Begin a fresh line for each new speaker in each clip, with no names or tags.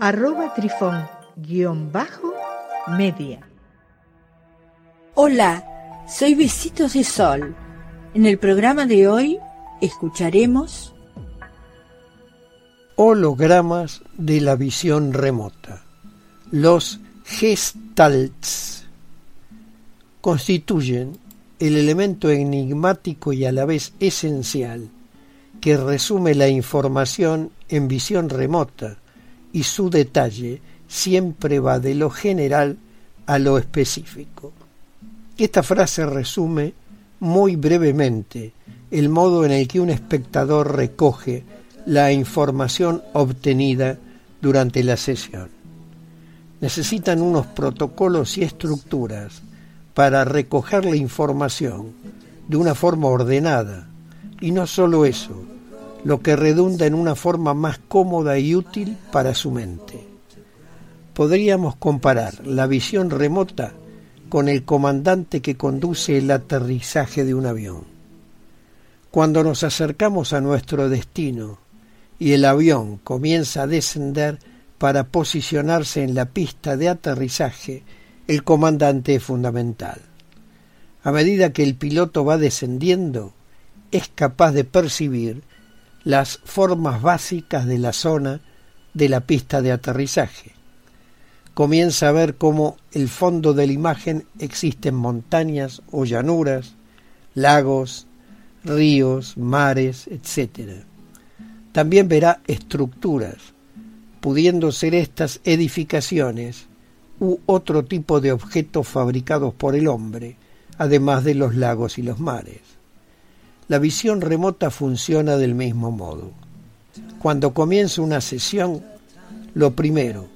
arroba trifón guion bajo media.
Hola, soy Besitos de Sol. En el programa de hoy escucharemos
hologramas de la visión remota. Los gestalts constituyen el elemento enigmático y a la vez esencial que resume la información en visión remota y su detalle siempre va de lo general a lo específico. Esta frase resume muy brevemente el modo en el que un espectador recoge la información obtenida durante la sesión. Necesitan unos protocolos y estructuras para recoger la información de una forma ordenada. Y no solo eso, lo que redunda en una forma más cómoda y útil para su mente. Podríamos comparar la visión remota con el comandante que conduce el aterrizaje de un avión. Cuando nos acercamos a nuestro destino y el avión comienza a descender para posicionarse en la pista de aterrizaje, el comandante es fundamental. A medida que el piloto va descendiendo, es capaz de percibir las formas básicas de la zona de la pista de aterrizaje. Comienza a ver cómo el fondo de la imagen existen montañas o llanuras, lagos, ríos, mares, etc. También verá estructuras, pudiendo ser estas edificaciones u otro tipo de objetos fabricados por el hombre, además de los lagos y los mares. La visión remota funciona del mismo modo. Cuando comienza una sesión, lo primero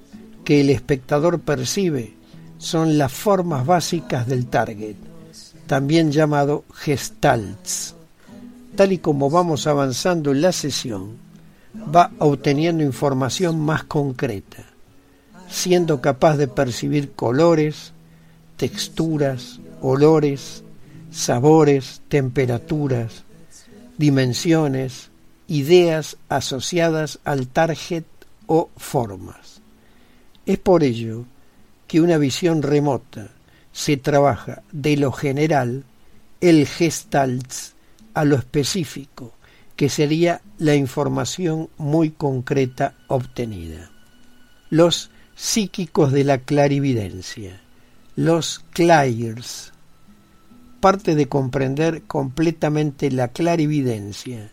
que el espectador percibe son las formas básicas del target, también llamado gestalts. Tal y como vamos avanzando en la sesión, va obteniendo información más concreta, siendo capaz de percibir colores, texturas, olores, sabores, temperaturas, dimensiones, ideas asociadas al target o formas. Es por ello que una visión remota se trabaja de lo general, el gestalts, a lo específico, que sería la información muy concreta obtenida. Los psíquicos de la clarividencia, los clairs, parte de comprender completamente la clarividencia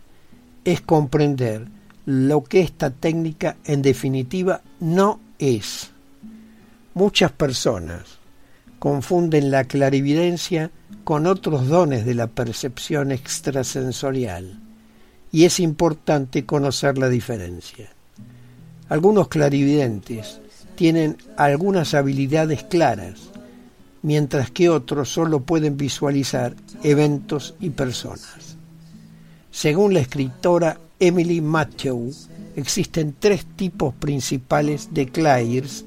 es comprender lo que esta técnica en definitiva no es. Muchas personas confunden la clarividencia con otros dones de la percepción extrasensorial y es importante conocer la diferencia. Algunos clarividentes tienen algunas habilidades claras mientras que otros solo pueden visualizar eventos y personas. Según la escritora Emily Matthew, existen tres tipos principales de clairs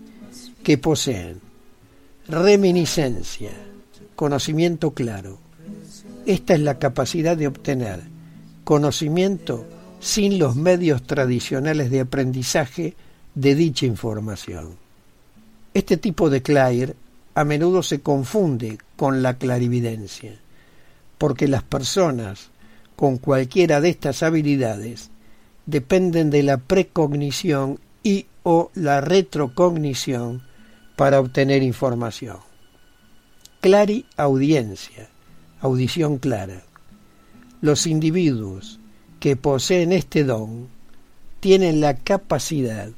que poseen reminiscencia, conocimiento claro. Esta es la capacidad de obtener conocimiento sin los medios tradicionales de aprendizaje de dicha información. Este tipo de clair a menudo se confunde con la clarividencia, porque las personas con cualquiera de estas habilidades dependen de la precognición y o la retrocognición para obtener información. Clari audiencia, audición clara. Los individuos que poseen este don tienen la capacidad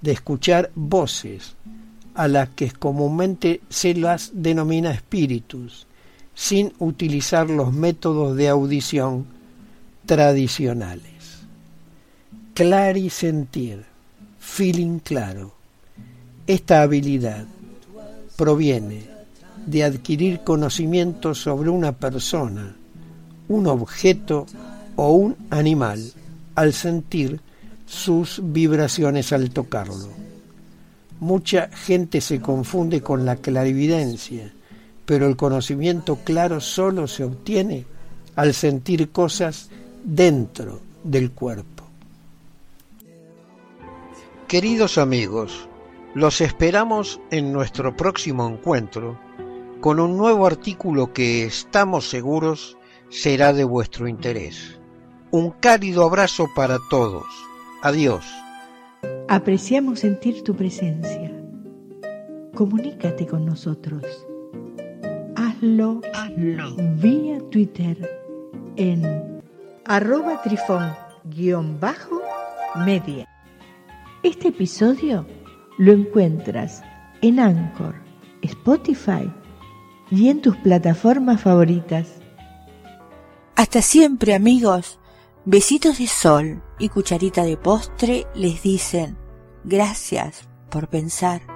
de escuchar voces a las que comúnmente se las denomina espíritus, sin utilizar los métodos de audición tradicionales. Clarisentir, feeling claro. Esta habilidad proviene de adquirir conocimiento sobre una persona, un objeto o un animal al sentir sus vibraciones al tocarlo. Mucha gente se confunde con la clarividencia, pero el conocimiento claro solo se obtiene al sentir cosas dentro del cuerpo. Queridos amigos, los esperamos en nuestro próximo encuentro con un nuevo artículo que estamos seguros será de vuestro interés. Un cálido abrazo para todos. Adiós.
Apreciamos sentir tu presencia. Comunícate con nosotros. Hazlo, Hazlo. vía Twitter en arroba trifón-media. Este episodio lo encuentras en Anchor, Spotify y en tus plataformas favoritas.
Hasta siempre amigos. Besitos de sol y cucharita de postre les dicen gracias por pensar.